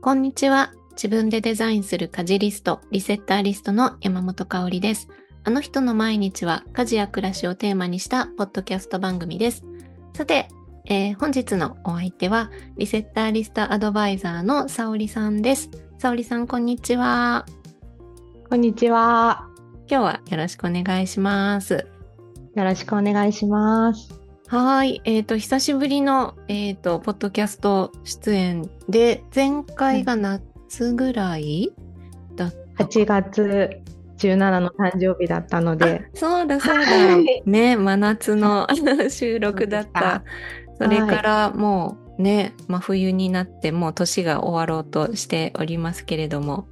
こんにちは。自分でデザインする家事リスト、リセッターリストの山本香里です。あの人の毎日は家事や暮らしをテーマにしたポッドキャスト番組です。さて、えー、本日のお相手はリセッターリストアドバイザーの沙織さんです。沙織さん、こんにちは。こんにちは。今日はよろしくお願いします。よろしくお願いします。はい。えっ、ー、と、久しぶりの、えっ、ー、と、ポッドキャスト出演で、前回が夏ぐらいだった、8月17の誕生日だったので。そうだ、そうだ。ね、真夏の 収録だった。それからもうね、真冬になってもう年が終わろうとしておりますけれども。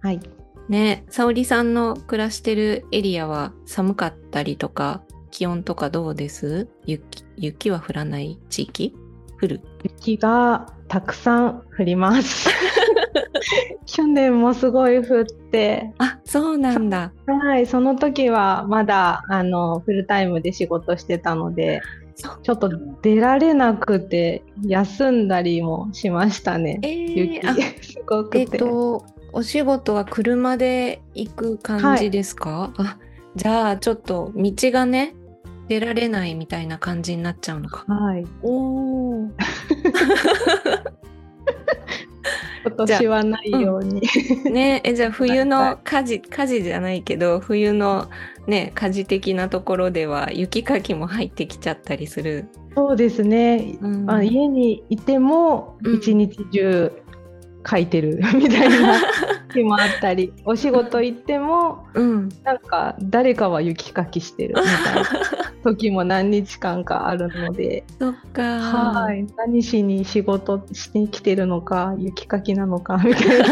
はい。ね、沙織さんの暮らしてるエリアは寒かったりとか、気温とかどうです？雪雪は降らない地域？降る？雪がたくさん降ります。去年もすごい降って。あそうなんだ。はいその時はまだあのフルタイムで仕事してたのでちょっと出られなくて休んだりもしましたね、えー、雪すごくて、えっとお仕事は車で行く感じですか、はい、あじゃあちょっと道がね出られないみたいな感じになっちゃうのか。はい。おお。今年はないように。うん、ねえじゃあ冬の火事火事じゃないけど冬のね火事的なところでは雪かきも入ってきちゃったりする？そうですね。うん、あ家にいても一日中書いてる みたいな 日もあったりお仕事行っても、うん、なんか誰かは雪かきしてるみたいな時も何日間かあるので。そっか。はい。何しに仕事してきてるのか雪かきなのかみたいな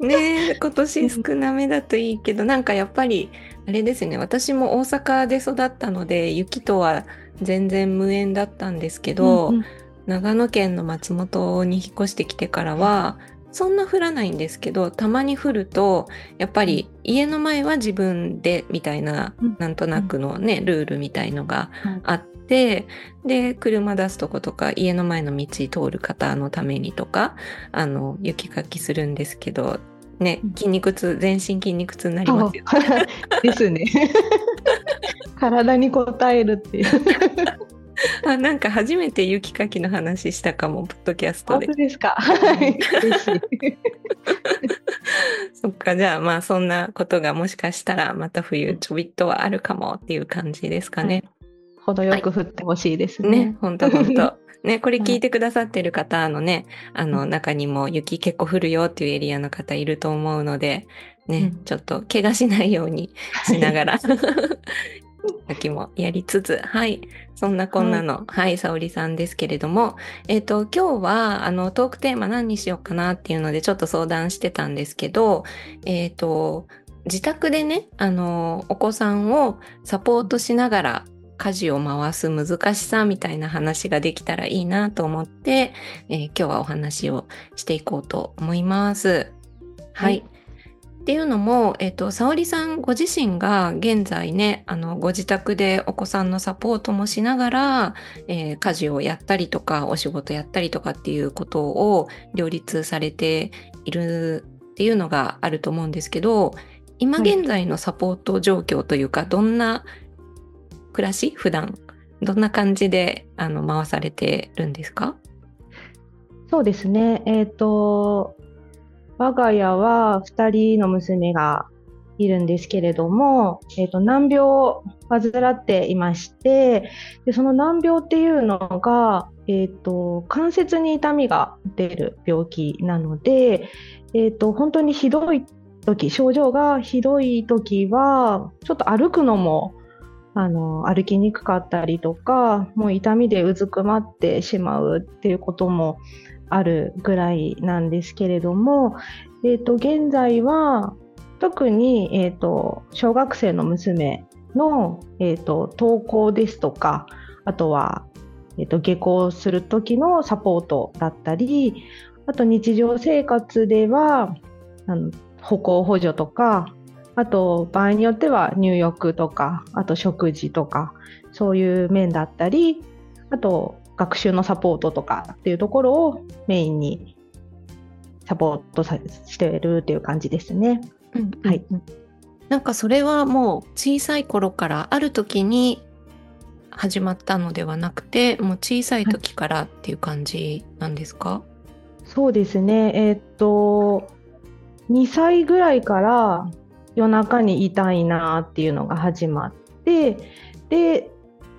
ね今年少なめだといいけどなんかやっぱりあれですね。私も大阪で育ったので雪とは全然無縁だったんですけど、うんうん。長野県の松本に引っ越してきてからはそんな降らないんですけどたまに降るとやっぱり家の前は自分でみたいな、うん、なんとなくのねルールみたいのがあって、うん、で車出すとことか家の前の道通る方のためにとかあの雪かきするんですけどね筋肉痛全身筋肉痛になりますよ、ね。ですね。体に応えるっていうあなんか初めて雪かきの話したかもポッドキャストで。本当ですか？はい。そっかじゃあまあそんなことがもしかしたらまた冬ちょびっとはあるかもっていう感じですかね。程よく降ってほしいですね。ね本当本当。ね、これ聞いてくださってる方のね、あの中にも雪結構降るよっていうエリアの方いると思うので、ね、うん、ちょっと怪我しないようにしながら、時もやりつつ、はい。そんなこんなの、はい、沙織さんですけれども、えっ、ー、と、今日は、あの、トークテーマ何にしようかなっていうので、ちょっと相談してたんですけど、えっ、ー、と、自宅でね、あの、お子さんをサポートしながら家事を回す難しさみたいな話ができたらいいなと思って、えー、今日はお話をしていこうと思います。はい、はいっていうのも、えっ、と、沙織さんご自身が現在ね、あの、ご自宅でお子さんのサポートもしながら、えー、家事をやったりとか、お仕事やったりとかっていうことを両立されているっていうのがあると思うんですけど、今現在のサポート状況というか、はい、どんな暮らし普段、どんな感じであの回されてるんですか？そうですね。えっ、ー、と、我が家は2人の娘がいるんですけれども、えーと、難病を患っていましてでその難病っていうのが、えーと、関節に痛みが出る病気なので、えーと、本当にひどい時症状がひどい時はちょっと歩くのもあの歩きにくかったりとかもう痛みでうずくまってしまうっていうこともあるぐらいなんですけれども、えー、と現在は特に、えーと、小学生の娘の、えーと、登校ですとかあとは、えーと、下校する時のサポートだったりあと日常生活ではあの歩行補助とかあと場合によっては入浴とかあと食事とかそういう面だったりあと学習のサポートとかっていうところをメインにサポートさしてるっていう感じですね。うん、はい。なんかそれはもう小さい頃からある時に始まったのではなくて、もう小さい時からっていう感じなんですか、はい、そうですね。えー、っと、2歳ぐらいから夜中に痛いなっていうのが始まって、で、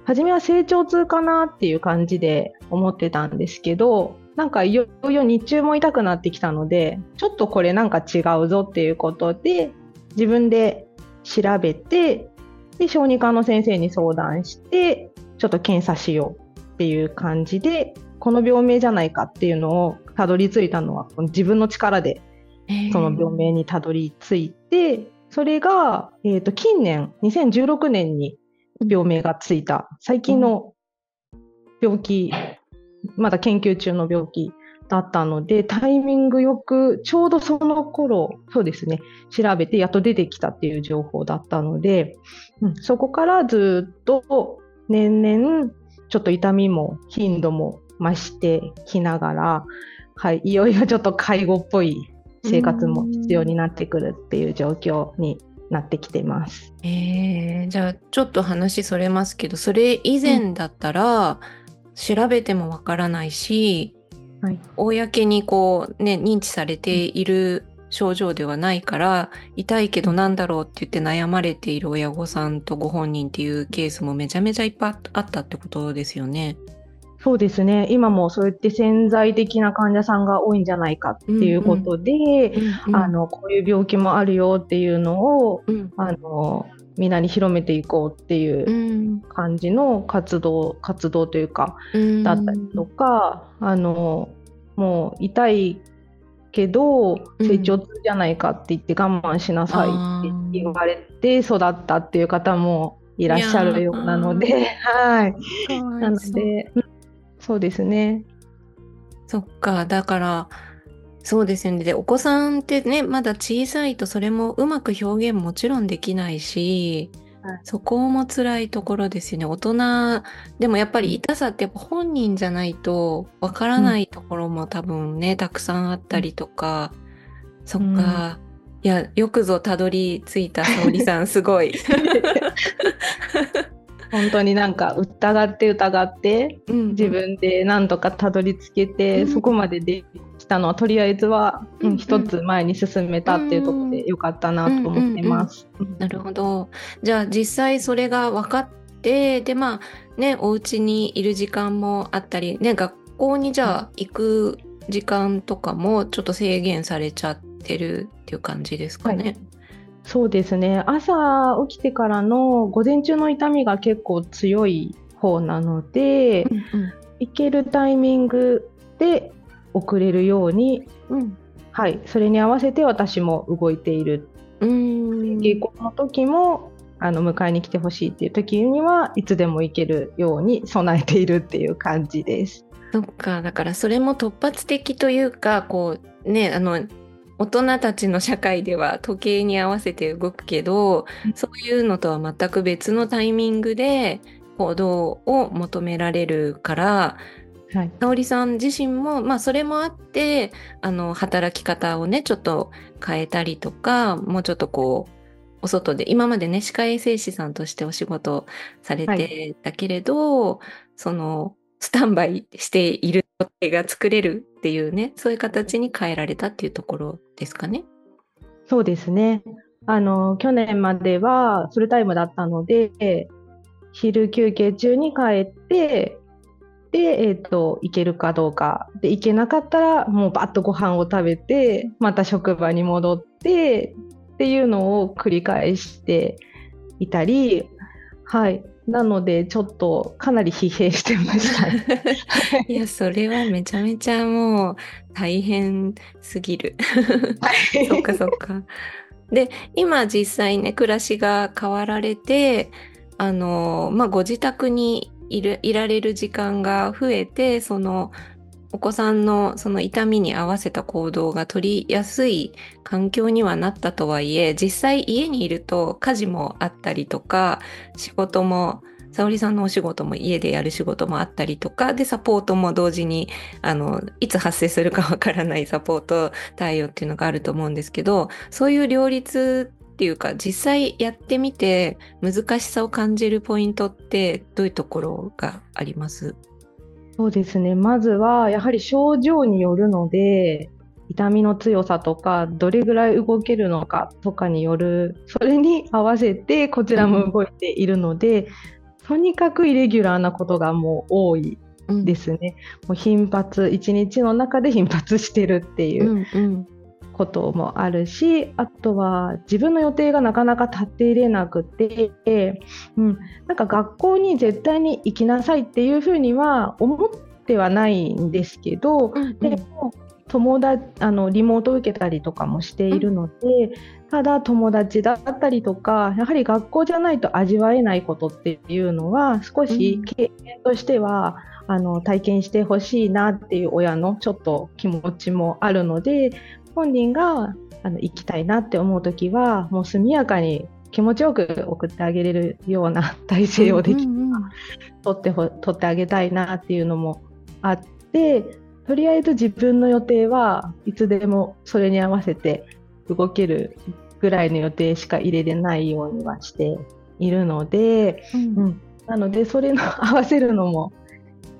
初めは成長痛かなっていう感じで思ってたんですけど、なんかいよいよ日中も痛くなってきたので、ちょっとこれなんか違うぞっていうことで、自分で調べて、で、小児科の先生に相談して、ちょっと検査しようっていう感じで、この病名じゃないかっていうのをたどり着いたのは、自分の力でその病名にたどり着いて、それが、えー、と近年、2016年に病名がついた。最近の病気、まだ研究中の病気だったので、タイミングよく、ちょうどその頃、そうですね、調べてやっと出てきたっていう情報だったので、うん、そこからずっと年々、ちょっと痛みも頻度も増してきながら、はい、いよいよちょっと介護っぽい生活も必要になってくるっていう状況になってきています。えー、じゃあちょっと話それますけどそれ以前だったら、うん、調べてもわからないし、はい、公にこうね認知されている症状ではないから痛いけどなんだろうって言って悩まれている親御さんとご本人っていうケースもめちゃめちゃいっぱいあったってことですよね。そうですね。今もそうやって潜在的な患者さんが多いんじゃないかっていうことで、うんうん、あの、こういう病気もあるよっていうのを、うん、あの、みんなに広めていこうっていう感じの活動、活動というか、だったりとか、あの、もう痛いけど成長痛じゃないかって言って我慢しなさいって言われて育ったっていう方もいらっしゃるようなので、はい。なので、そうですね。そっか、だから、そうですよね。で、お子さんってね、まだ小さいとそれもうまく表現もちろんできないし、はい、そこも辛いところですよね。大人、でもやっぱり痛さってやっぱ本人じゃないとわからないところも多分ね、うん、たくさんあったりとか、うん、そっか。いや、よくぞたどり着いた沙織さん、すごい。本当になんか疑って疑って、うん、自分で何とかたどり着けて、うん、そこまでできたのはとりあえずは、うん、一つ前に進めたっていうところでよかったなと思ってます。なるほど。じゃあ実際それが分かってでまあねお家にいる時間もあったりね学校にじゃあ行く時間とかもちょっと制限されちゃってるっていう感じですかね。はいそうですね。朝起きてからの午前中の痛みが結構強い方なので、うんうん、行けるタイミングで遅れるように、うん、はい、それに合わせて私も動いている。稽古の時もあの迎えに来てほしいっていう時にはいつでも行けるように備えているっていう感じです。そっかだからそれも突発的というかこうねあの大人たちの社会では時計に合わせて動くけど、そういうのとは全く別のタイミングで行動を求められるから、はい、沙織さん自身も、まあ、それもあってあの働き方をねちょっと変えたりとかもうちょっとこうお外で今までね歯科衛生士さんとしてお仕事されてたけれど、はい、そのスタンバイしている予定が作れるっていうね、そういう形に変えられたっていうところですかね。そうですね。あの、去年まではフルタイムだったので、昼休憩中に帰って、で、えっ、ー、と、行けるかどうか。で、行けなかったら、もうバッとご飯を食べて、また職場に戻って、っていうのを繰り返していたり、はい。なので、ちょっとかなり疲弊してました。いや、それはめちゃめちゃもう大変すぎる。そっかそっか。で、今実際ね、暮らしが変わられて、あの、まあ、ご自宅にいる、いられる時間が増えて、その、お子さんのその痛みに合わせた行動が取りやすい環境にはなったとはいえ実際家にいると家事もあったりとか仕事も沙織さんのお仕事も家でやる仕事もあったりとか、で、サポートも同時に、あの、いつ発生するかわからない サポート対応っていうのがあると思うんですけど、そういう両立っていうか、実際やってみて難しさを感じるポイントってどういうところがあります？そうですね。まずは、やはり症状によるので、痛みの強さとか、どれぐらい動けるのかとかによる、それに合わせてこちらも動いているので、とにかくイレギュラーなことがもう多いですね。うん、もう頻発、一日の中で頻発してるっていうこともあるし、あとは自分の予定がなかなか立っていれなくて、うん、なんか学校に絶対に行きなさいっていうふうには思ってはないんですけど、うんうん、でも友達あのリモート受けたりとかもしているので、うん、ただ友達だったりとかやはり学校じゃないと味わえないことっていうのは少し経験としては、うん、あの体験してほしいなっていう親のちょっと気持ちもあるので本人があの行きたいなって思う時はもう速やかに気持ちよく送ってあげれるような 体制をできたら、うんうん、取ってほ取ってあげたいなっていうのもあってとりあえず自分の予定はいつでもそれに合わせて動けるぐらいの予定しか入れれないようにはしているので、うん、うん、なのでそれの合わせるのも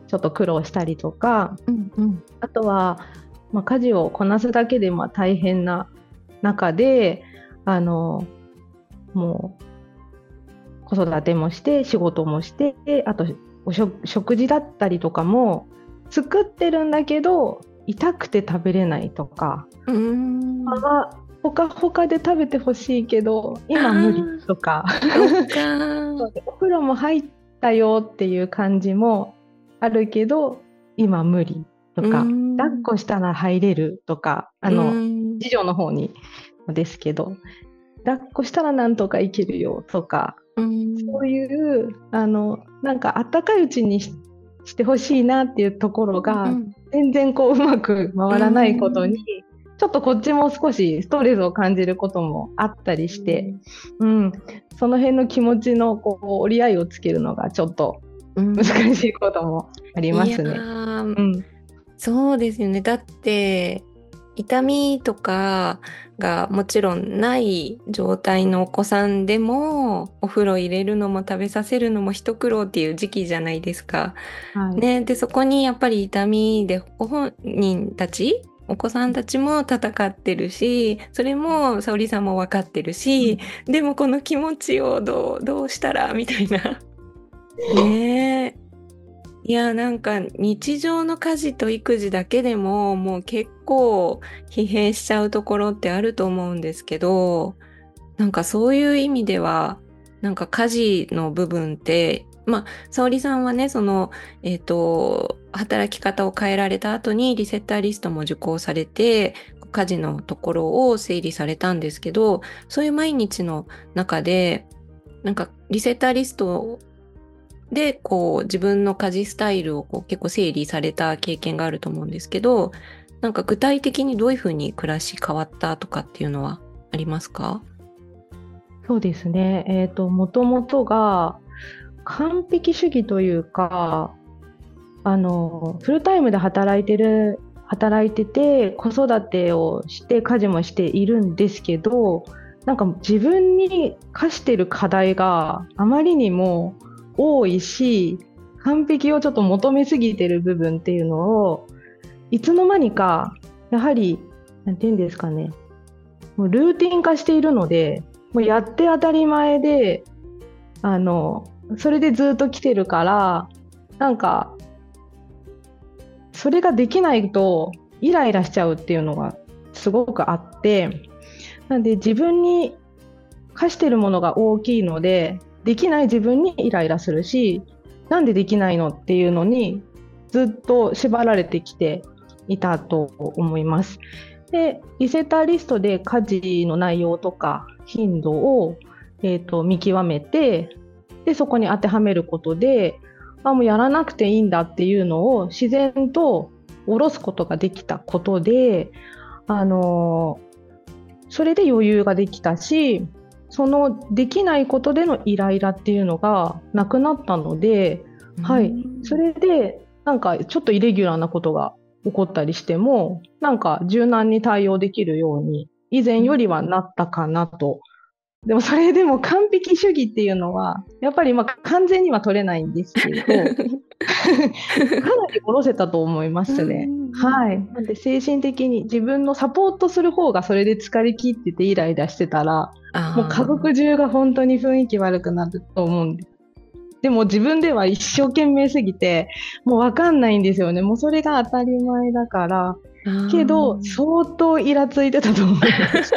ちょっと苦労したりとか、うんうん、あとは、まあ、家事をこなすだけでまあ大変な中であのもう子育てもして仕事もしてあとお食事だったりとかも作ってるんだけど痛くて食べれないとか。うん。ほかほかで食べてほしいけど今無理とか。お風呂も入ったよっていう感じもあるけど今無理とか抱っこしたら入れるとかあの次女の方にですけど抱っこしたらなんとかいけるよとかそういうあのなんかあったかいうちにしてほしいなっていうところが、全然こううまく回らないことに、ちょっとこっちも少しストレスを感じることもあったりして、うん、その辺の気持ちのこう折り合いをつけるのがちょっと難しいこともありますね。うん、そうですよね。だって痛みとかがもちろんない状態のお子さんでもお風呂入れるのも食べさせるのも一苦労っていう時期じゃないですか。はい、ね、でそこにやっぱり痛みでご本人たちお子さんたちも戦ってるしそれも沙織さんも分かってるし、うん、でもこの気持ちをどうどうしたらみたいな。ねいやなんか日常の家事と育児だけでももう結構疲弊しちゃうところってあると思うんですけどなんかそういう意味ではなんか家事の部分ってまあ沙織さんはねそのえっ、ー、と働き方を変えられた後にリセッターリストも受講されて家事のところを整理されたんですけどそういう毎日の中でなんかリセッターリストで、こう、自分の家事スタイルをこう結構整理された経験があると思うんですけど、なんか具体的にどういうふうに暮らし変わったとかっていうのはありますか？そうですね。えっ、ー、と、もともとが完璧主義というか、あの、フルタイムで働いてる、働いてて、子育てをして、家事もしているんですけど、なんか自分に課してる課題があまりにも多いし完璧をちょっと求めすぎてる部分っていうのをいつの間にかやはり何て言うんですかね。もうルーティン化しているのでもうやって当たり前であのそれでずっと来てるからなんかそれができないとイライラしちゃうっていうのがすごくあってなんで自分に課してるものが大きいのでできない自分にイライラするしなんでできないのっていうのにずっと縛られてきていたと思います。でリセッターリストで家事の内容とか頻度を、えーと、見極めてでそこに当てはめることであもうやらなくていいんだっていうのを自然と下ろすことができたことで、あのー、それで余裕ができたしそのできないことでのイライラっていうのがなくなったので、はい、それでなんかちょっとイレギュラーなことが起こったりしてもなんか柔軟に対応できるように以前よりはなったかなと。でもそれでも完璧主義っていうのはやっぱりまあ完全には取れないんですけど かなり下ろせたと思いますね。はい。なんで精神的に自分のサポートする方がそれで疲れ切っててイライラしてたらもう家族中が本当に雰囲気悪くなると思うんです。でも自分では一生懸命すぎてもうわかんないんですよね。もうそれが当たり前だから。けど、相当イラついてたと思います。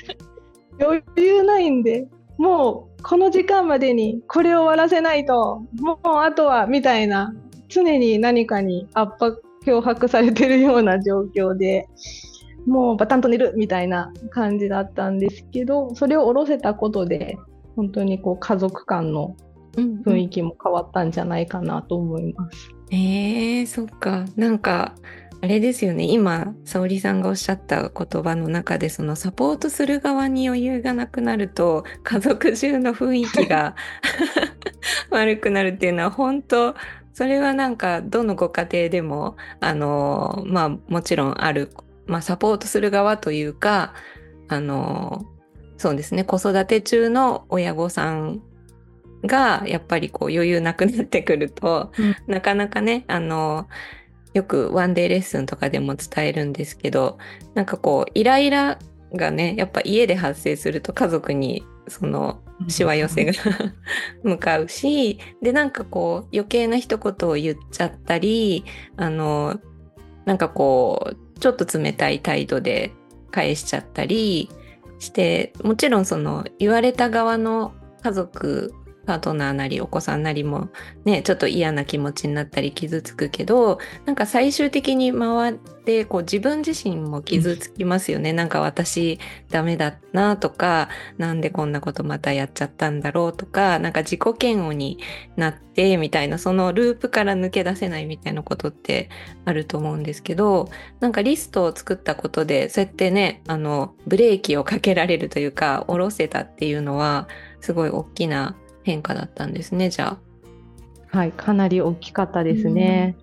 余裕ないんで、もうこの時間までにこれを終わらせないと、もうあとはみたいな、常に何かに圧迫、脅迫されてるような状況で、もうバタンと寝るみたいな感じだったんですけど、それを下ろせたことで、本当にこう家族間の雰囲気も変わったんじゃないかなと思います。うんうん、えー、そっか。なんか、あれですよね今沙織さんがおっしゃった言葉の中でそのサポートする側に余裕がなくなると家族中の雰囲気が 悪くなるっていうのは本当それはなんかどのご家庭でもあのまあもちろんある、まあ、サポートする側というかあのそうですね子育て中の親御さんがやっぱりこう余裕なくなってくると、うん、なかなかねあのよくワンデーレッスンとかでも伝えるんですけどなんかこうイライラがねやっぱ家で発生すると家族にそのしわ寄せが向かうしでなんかこう余計な一言を言っちゃったりあのなんかこうちょっと冷たい態度で返しちゃったりしてもちろんその言われた側の家族パートナーなりお子さんなりもねちょっと嫌な気持ちになったり傷つくけどなんか最終的に回ってこう自分自身も傷つきますよね、うん、なんか私ダメだなとかなんでこんなことまたやっちゃったんだろうとかなんか自己嫌悪になってみたいなそのループから抜け出せないみたいなことってあると思うんですけどなんかリストを作ったことでそうやってねあのブレーキをかけられるというか下ろせたっていうのはすごい大きな変化だったんですねじゃあ。はい、かなり大きかったですね。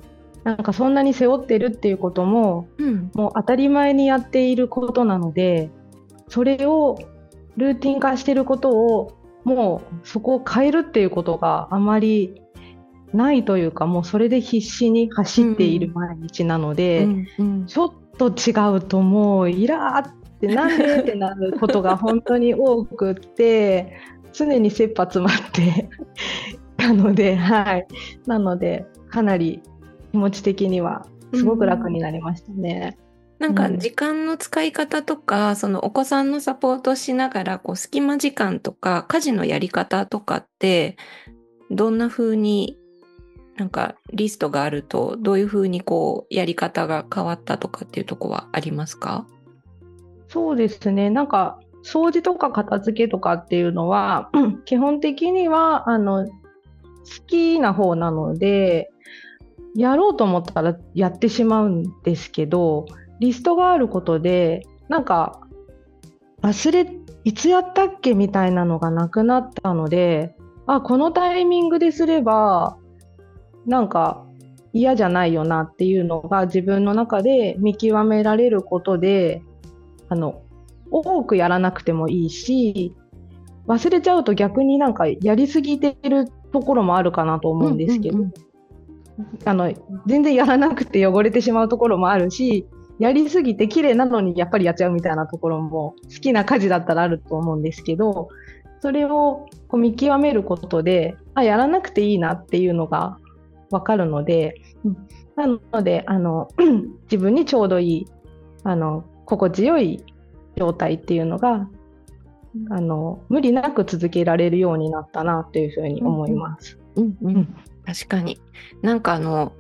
うん、なんかそんなに背負ってるっていうことも、うん、もう当たり前にやっていることなので、それをルーティン化してることをもうそこを変えるっていうことがあまりないというかもうそれで必死に走っている毎日なので、うんうん、ちょっと違うともうイラーってなんで？ってなることが本当に多くって常に切羽詰まって たので、はい。なので、かなり気持ち的にはすごく楽になりましたね。うん、なんか時間の使い方とか、うん、そのお子さんのサポートしながら、こう隙間時間とか、家事のやり方とかって、どんな風になんかリストがあると、どういう風にこうやり方が変わったとかっていうとこはありますか？そうですね。なんか掃除とか片付けとかっていうのは、基本的には、あの、好きな方なので、やろうと思ったらやってしまうんですけど、リストがあることで、なんか、忘れ、いつやったっけみたいなのがなくなったので、あ、このタイミングですれば、なんか嫌じゃないよなっていうのが自分の中で見極められることで、あの、多くやらなくてもいいし忘れちゃうと逆になんかやりすぎてるところもあるかなと思うんですけど、うんうんうん、あの全然やらなくて汚れてしまうところもあるしやりすぎて綺麗なのにやっぱりやっちゃうみたいなところも好きな家事だったらあると思うんですけどそれをこう見極めることであやらなくていいなっていうのが分かるので、うん、なのであの 自分にちょうどいいあの心地よい状態っていうのがあの無理なく続けられるようになったなというふうに思います。うん、うん、うん、確かに。なんかあの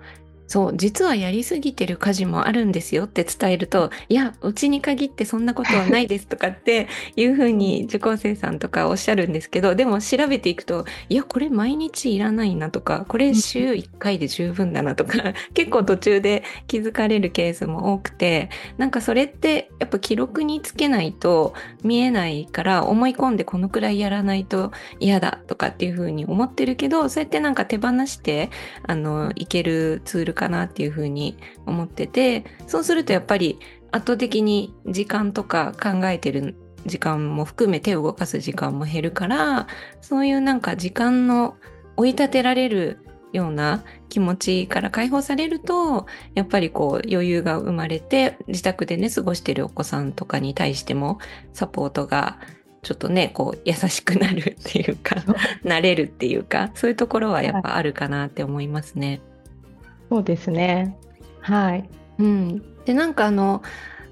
そう、実はやりすぎてる家事もあるんですよって伝えると、いや、うちに限ってそんなことはないですとかって いうふうに受講生さんとかおっしゃるんですけど、でも調べていくと、いや、これ毎日いらないなとか、これ週1回で十分だなとか、結構途中で気づかれるケースも多くて、なんかそれってやっぱ記録につけないと見えないから思い込んでこのくらいやらないと嫌だとかっていうふうに思ってるけど、そうやってなんか手放して、あの、いけるツールかなっていうふうに思ってて、そうするとやっぱり圧倒的に時間とか考えてる時間も含め手を動かす時間も減るからそういうなんか時間の追い立てられるような気持ちから解放されるとやっぱりこう余裕が生まれて自宅でね過ごしてるお子さんとかに対してもサポートがちょっとねこう優しくなるっていうか なれるっていうかそういうところはやっぱあるかなって思いますね。そうですね。はい、うん、でなんかあの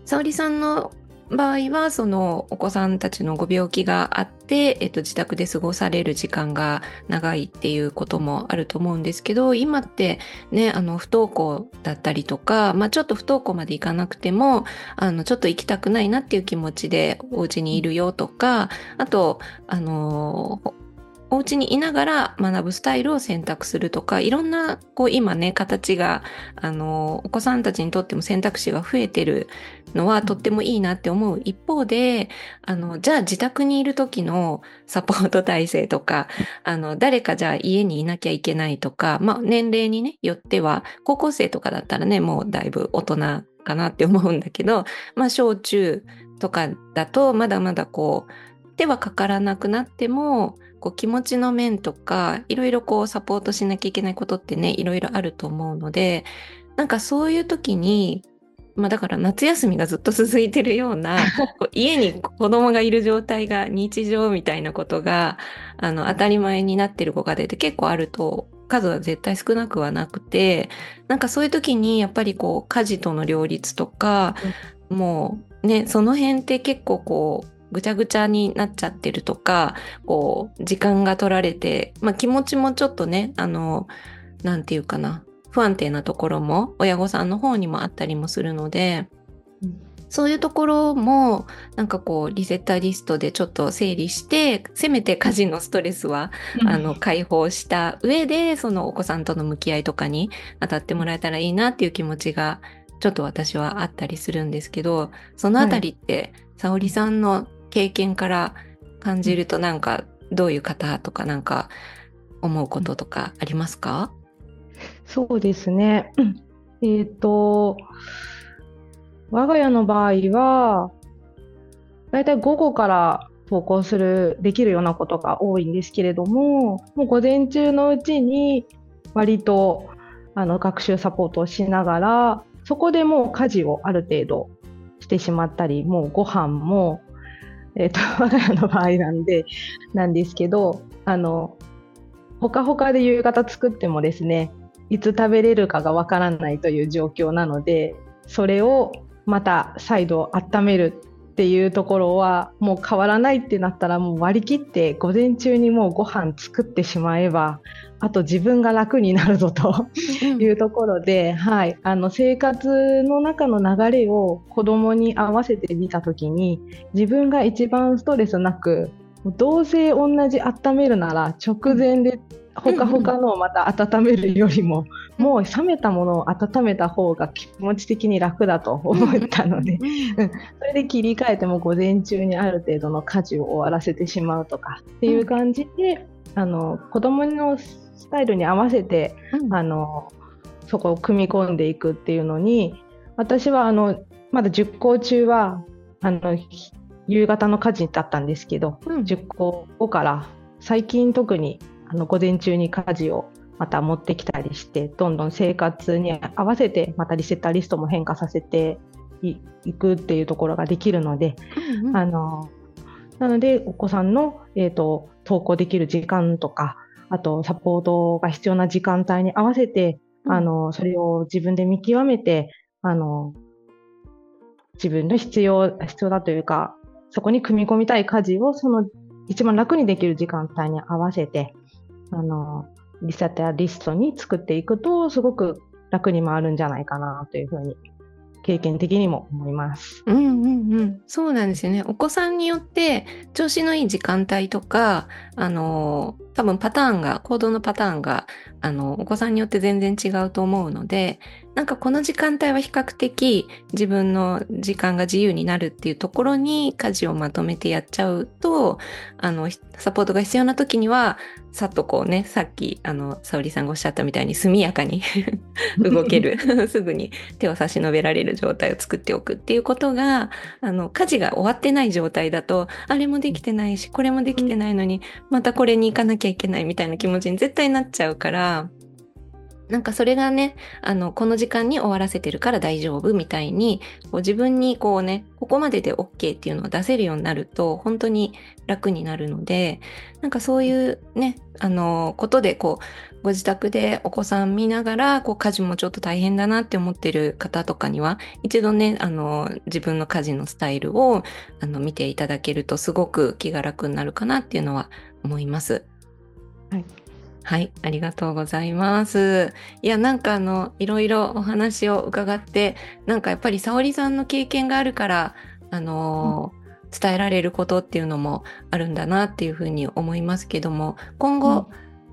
沙織さんの場合はそのお子さんたちのご病気があって、えっと、自宅で過ごされる時間が長いっていうこともあると思うんですけど今ってねあの不登校だったりとか、まあ、ちょっと不登校まで行かなくてもあのちょっと行きたくないなっていう気持ちでお家にいるよとかあとあのお家にいながら学ぶスタイルを選択するとか、いろんな、こう今ね、形が、あの、お子さんたちにとっても選択肢が増えてるのはとってもいいなって思う。一方で、あの、じゃあ自宅にいる時のサポート体制とか、あの、誰かじゃあ家にいなきゃいけないとか、まあ年齢にね、よっては、高校生とかだったらね、もうだいぶ大人かなって思うんだけど、まあ小中とかだと、まだまだこう、手はかからなくなっても、こう気持ちの面とかいろいろこうサポートしなきゃいけないことってねいろいろあると思うのでなんかそういう時にまあだから夏休みがずっと続いてるような こう家に子供がいる状態が日常みたいなことがあの当たり前になってるご家庭って結構あると数は絶対少なくはなくてなんかそういう時にやっぱりこう家事との両立とか、うん、もうねその辺って結構こうぐちゃぐちゃになっちゃってるとか、こう、時間が取られて、まあ気持ちもちょっとね、あの、なんていうかな、不安定なところも親御さんの方にもあったりもするので、そういうところも、なんかこう、リセッターリストでちょっと整理して、せめて家事のストレスは、あの、解放した上で、そのお子さんとの向き合いとかに当たってもらえたらいいなっていう気持ちが、ちょっと私はあったりするんですけど、そのあたりって、沙織さんの経験から感じるとなんかどういう方とかなんか思うこととかありますか？そうですね。えっ、ー、と、我が家の場合は、だいたい午後から投稿する、できるようなことが多いんですけれども、もう午前中のうちに割とあの学習サポートをしながら、そこでもう家事をある程度してしまったり、もうご飯もえっ、ー、と、我が家の場合なんで、なんですけど、あの、ほかほかで夕方作ってもですね、いつ食べれるかがわからないという状況なので、それをまた再度温めるっていうところはもう変わらないってなったらもう割り切って午前中にもうご飯作ってしまえばあと自分が楽になるぞというところで、はい、あの生活の中の流れを子供に合わせてみた時に自分が一番ストレスなくどうせ同じ温めるなら直前でほかほかのをまた温めるよりも、もう冷めたものを温めた方が気持ち的に楽だと思ったので、それで切り替えても午前中にある程度の家事を終わらせてしまうとかっていう感じで、あの子供のスタイルに合わせて、うん、あのそこを組み込んでいくっていうのに私はあのまだ熟考中はあの夕方の家事だったんですけど、うん、熟考後から最近特にあの午前中に家事をまた持ってきたりしてどんどん生活に合わせてまたリセッターリストも変化させていくっていうところができるので、うんうん、あのなのでお子さんの、えーと登校できる時間とかあとサポートが必要な時間帯に合わせて、あの、それを自分で見極めて、あの、自分の必要、必要だというか、そこに組み込みたい家事をその一番楽にできる時間帯に合わせて、あの、リセッターリストに作っていくと、すごく楽に回るんじゃないかなというふうに経験的にも思います。うんうんうん。そうなんですよね。お子さんによって調子のいい時間帯とか、あの、多分パターンが、行動のパターンが、あの、お子さんによって全然違うと思うので、なんかこの時間帯は比較的自分の時間が自由になるっていうところに家事をまとめてやっちゃうと、あの、サポートが必要な時には、さっとこうね、さっき、あの、沙織さんがおっしゃったみたいに速やかに 動ける、すぐに手を差し伸べられる状態を作っておくっていうことが、あの、家事が終わってない状態だと、あれもできてないし、これもできてないのに、またこれに行かなきゃいけないみたいな気持ちに絶対なっちゃうから、なんかそれがね、あの、この時間に終わらせてるから大丈夫みたいに、こう自分にこうね、ここまでで OK っていうのを出せるようになると、本当に楽になるので、なんかそういうね、あの、ことでこう、ご自宅でお子さん見ながら、こう家事もちょっと大変だなって思ってる方とかには、一度ね、あの、自分の家事のスタイルを、あの、見ていただけるとすごく気が楽になるかなっていうのは思います。はい。はい、ありがとうございます。いや、なんかあの、いろいろお話を伺って、なんかやっぱり沙織さんの経験があるから、あのーうん、伝えられることっていうのもあるんだなっていうふうに思いますけども、今後、うん、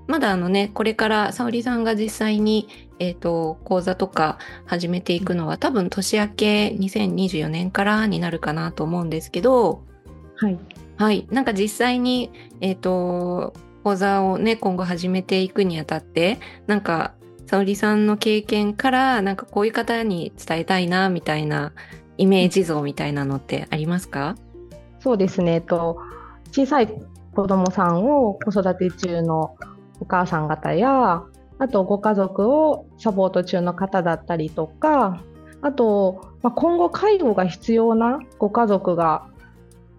まだあのね、これから沙織さんが実際に、えっ、ー、と、講座とか始めていくのは多分年明け2024年からになるかなと思うんですけど、はい。はい。なんか実際に、えっ、ー、と、講座をね、今後始めていくにあたって、なんか、沙織さんの経験から、なんかこういう方に伝えたいな、みたいなイメージ像みたいなのってありますか？そうですね、えっと、小さい子供さんを子育て中のお母さん方や、あとご家族をサポート中の方だったりとか、あと、まあ、今後介護が必要なご家族が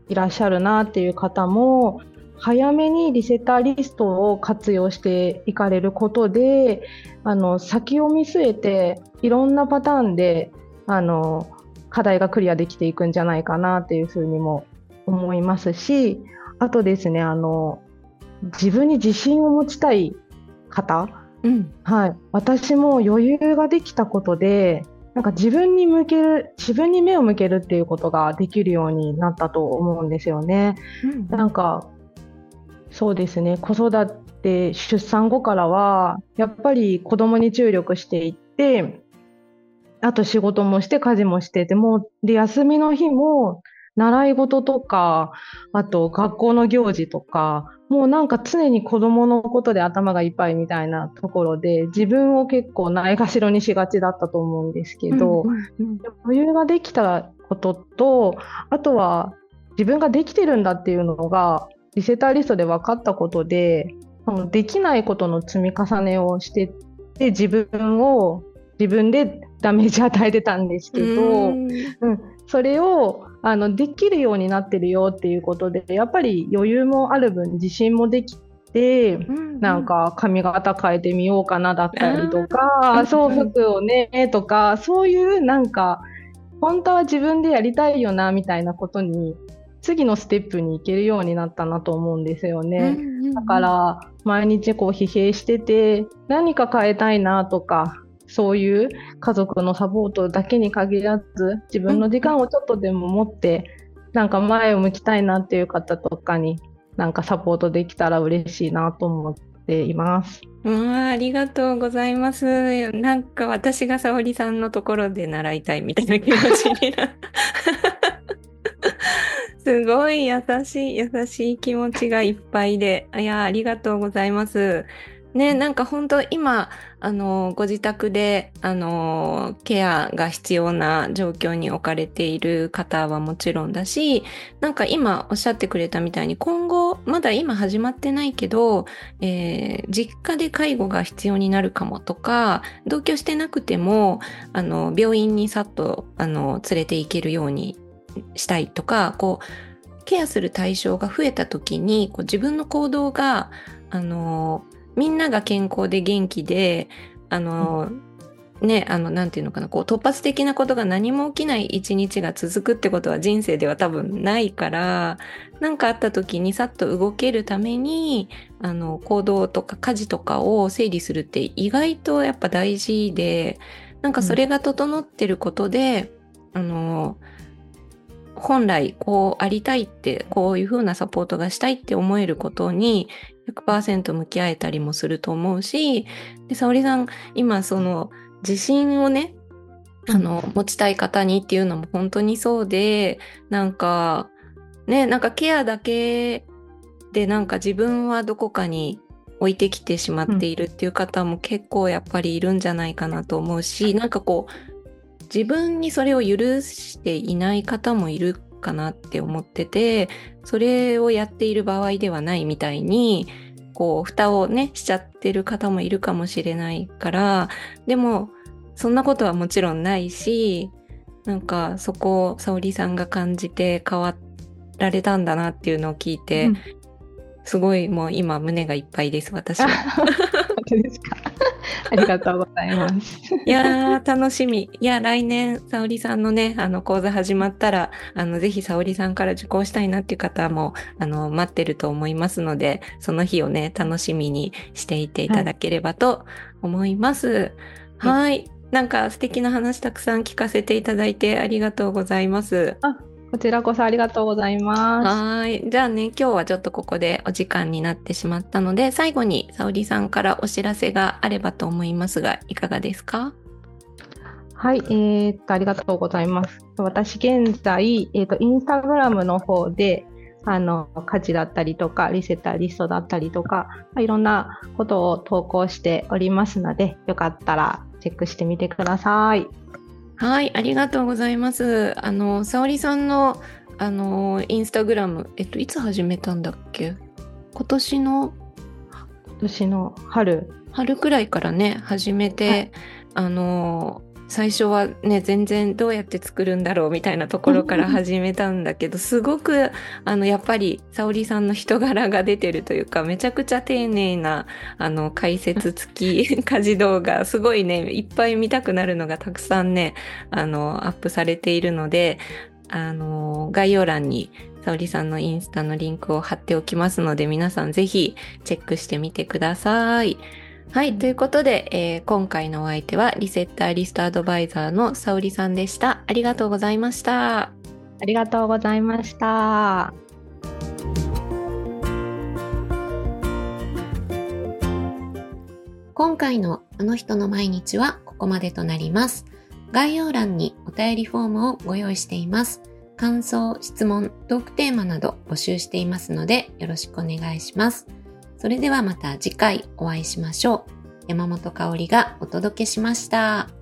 いらっしゃるなっていう方も、早めにリセッターリストを活用していかれることであの先を見据えていろんなパターンであの課題がクリアできていくんじゃないかなっていうふうにも思いますしあとですねあの自分に自信を持ちたい方、うん、はい、私も余裕ができたことでなんか自分に向ける自分に目を向けるっていうことができるようになったと思うんですよね。うん、なんかそうですね。子育て出産後からはやっぱり子供に注力していってあと仕事もして家事もしててもで休みの日も習い事とかあと学校の行事とかもうなんか常に子供のことで頭がいっぱいみたいなところで自分を結構ないがしろにしがちだったと思うんですけど、余裕ができたこととあとは自分ができてるんだっていうのがリセターリストで分かったことでできないことの積み重ねをしてって自分を自分でダメージ与えてたんですけど、うん、それをあのできるようになってるよっていうことでやっぱり余裕もある分自信もできて、うん、なんか髪型変えてみようかなだったりとか、そう服をねとかそういうなんか本当は自分でやりたいよなみたいなことに次のステップに行けるようになったなと思うんですよね。だから毎日こう疲弊してて何か変えたいなとかそういう家族のサポートだけに限らず自分の時間をちょっとでも持ってなんか前を向きたいなっていう方とかになんかサポートできたら嬉しいなと思っています。うん、ありがとうございます。なんか私が沙織さんのところで習いたいみたいな気持ちになすごい優しい、優しい気持ちがいっぱいで。いや、ありがとうございます。ね、なんか本当今、あの、ご自宅で、あの、ケアが必要な状況に置かれている方はもちろんだし、なんか今おっしゃってくれたみたいに今後、まだ今始まってないけど、えー、実家で介護が必要になるかもとか、同居してなくても、あの、病院にさっと、あの、連れて行けるようにしたいとか、こう、ケアする対象が増えた時に、こう自分の行動が、あの、みんなが健康で元気で、あの、ね、あの、なんていうのかな、こう、突発的なことが何も起きない一日が続くってことは人生では多分ないから、なんかあった時にさっと動けるために、あの、行動とか家事とかを整理するって意外とやっぱ大事で、なんかそれが整ってることで、うん、あの、本来こうありたいって、こういうふうなサポートがしたいって思えることに100%向き合えたりもすると思うし、で、沙織さん、今その自信をね、あの、持ちたい方にっていうのも本当にそうで、なんか、ね、なんかケアだけでなんか自分はどこかに置いてきてしまっているっていう方も結構やっぱりいるんじゃないかなと思うし、なんかこう、自分にそれを許していない方もいるかなって思ってて、それをやっている場合ではないみたいに、こう、蓋をね、しちゃってる方もいるかもしれないから、でも、そんなことはもちろんないし、なんかそこを沙織さんが感じて変わられたんだなっていうのを聞いて、うん、すごいもう今胸がいっぱいです、私は。本当ですか？ありがとうございます。いやー、楽しみ。いや、来年、沙織さんのね、あの、講座始まったら、あの、ぜひ沙織さんから受講したいなっていう方も、あの、待ってると思いますので、その日をね、楽しみにしていていただければと思います。はい。はいなんか素敵な話たくさん聞かせていただいてありがとうございます。あ、こちらこそありがとうございます。はい。じゃあね、今日はちょっとここでお時間になってしまったので、最後に沙織さんからお知らせがあればと思いますが、いかがですか？はい、えー、っと、ありがとうございます。私、現在、えー、っと、インスタグラムの方で、あの、家事だったりとか、リセッターリストだったりとか、いろんなことを投稿しておりますので、よかったらチェックしてみてください。はい、ありがとうございます。あの、沙織さんの、あの、インスタグラム、えっと、いつ始めたんだっけ？今年の、今年の春。春くらいからね、始めて、はい、あの、最初はね全然どうやって作るんだろうみたいなところから始めたんだけど すごくあのやっぱり沙織さんの人柄が出てるというかめちゃくちゃ丁寧なあの解説付き 家事動画すごいねいっぱい見たくなるのがたくさんねあのアップされているのであの概要欄に沙織さんのインスタのリンクを貼っておきますので皆さんぜひチェックしてみてください。はい。ということで、えー、今回のお相手はリセッターリストアドバイザーの沙織さんでした。ありがとうございました。ありがとうございました。今回のあの人の毎日はここまでとなります。概要欄にお便りフォームをご用意しています。感想、質問、トークテーマなど募集していますのでよろしくお願いします。それではまた次回お会いしましょう。山本香里がお届けしました。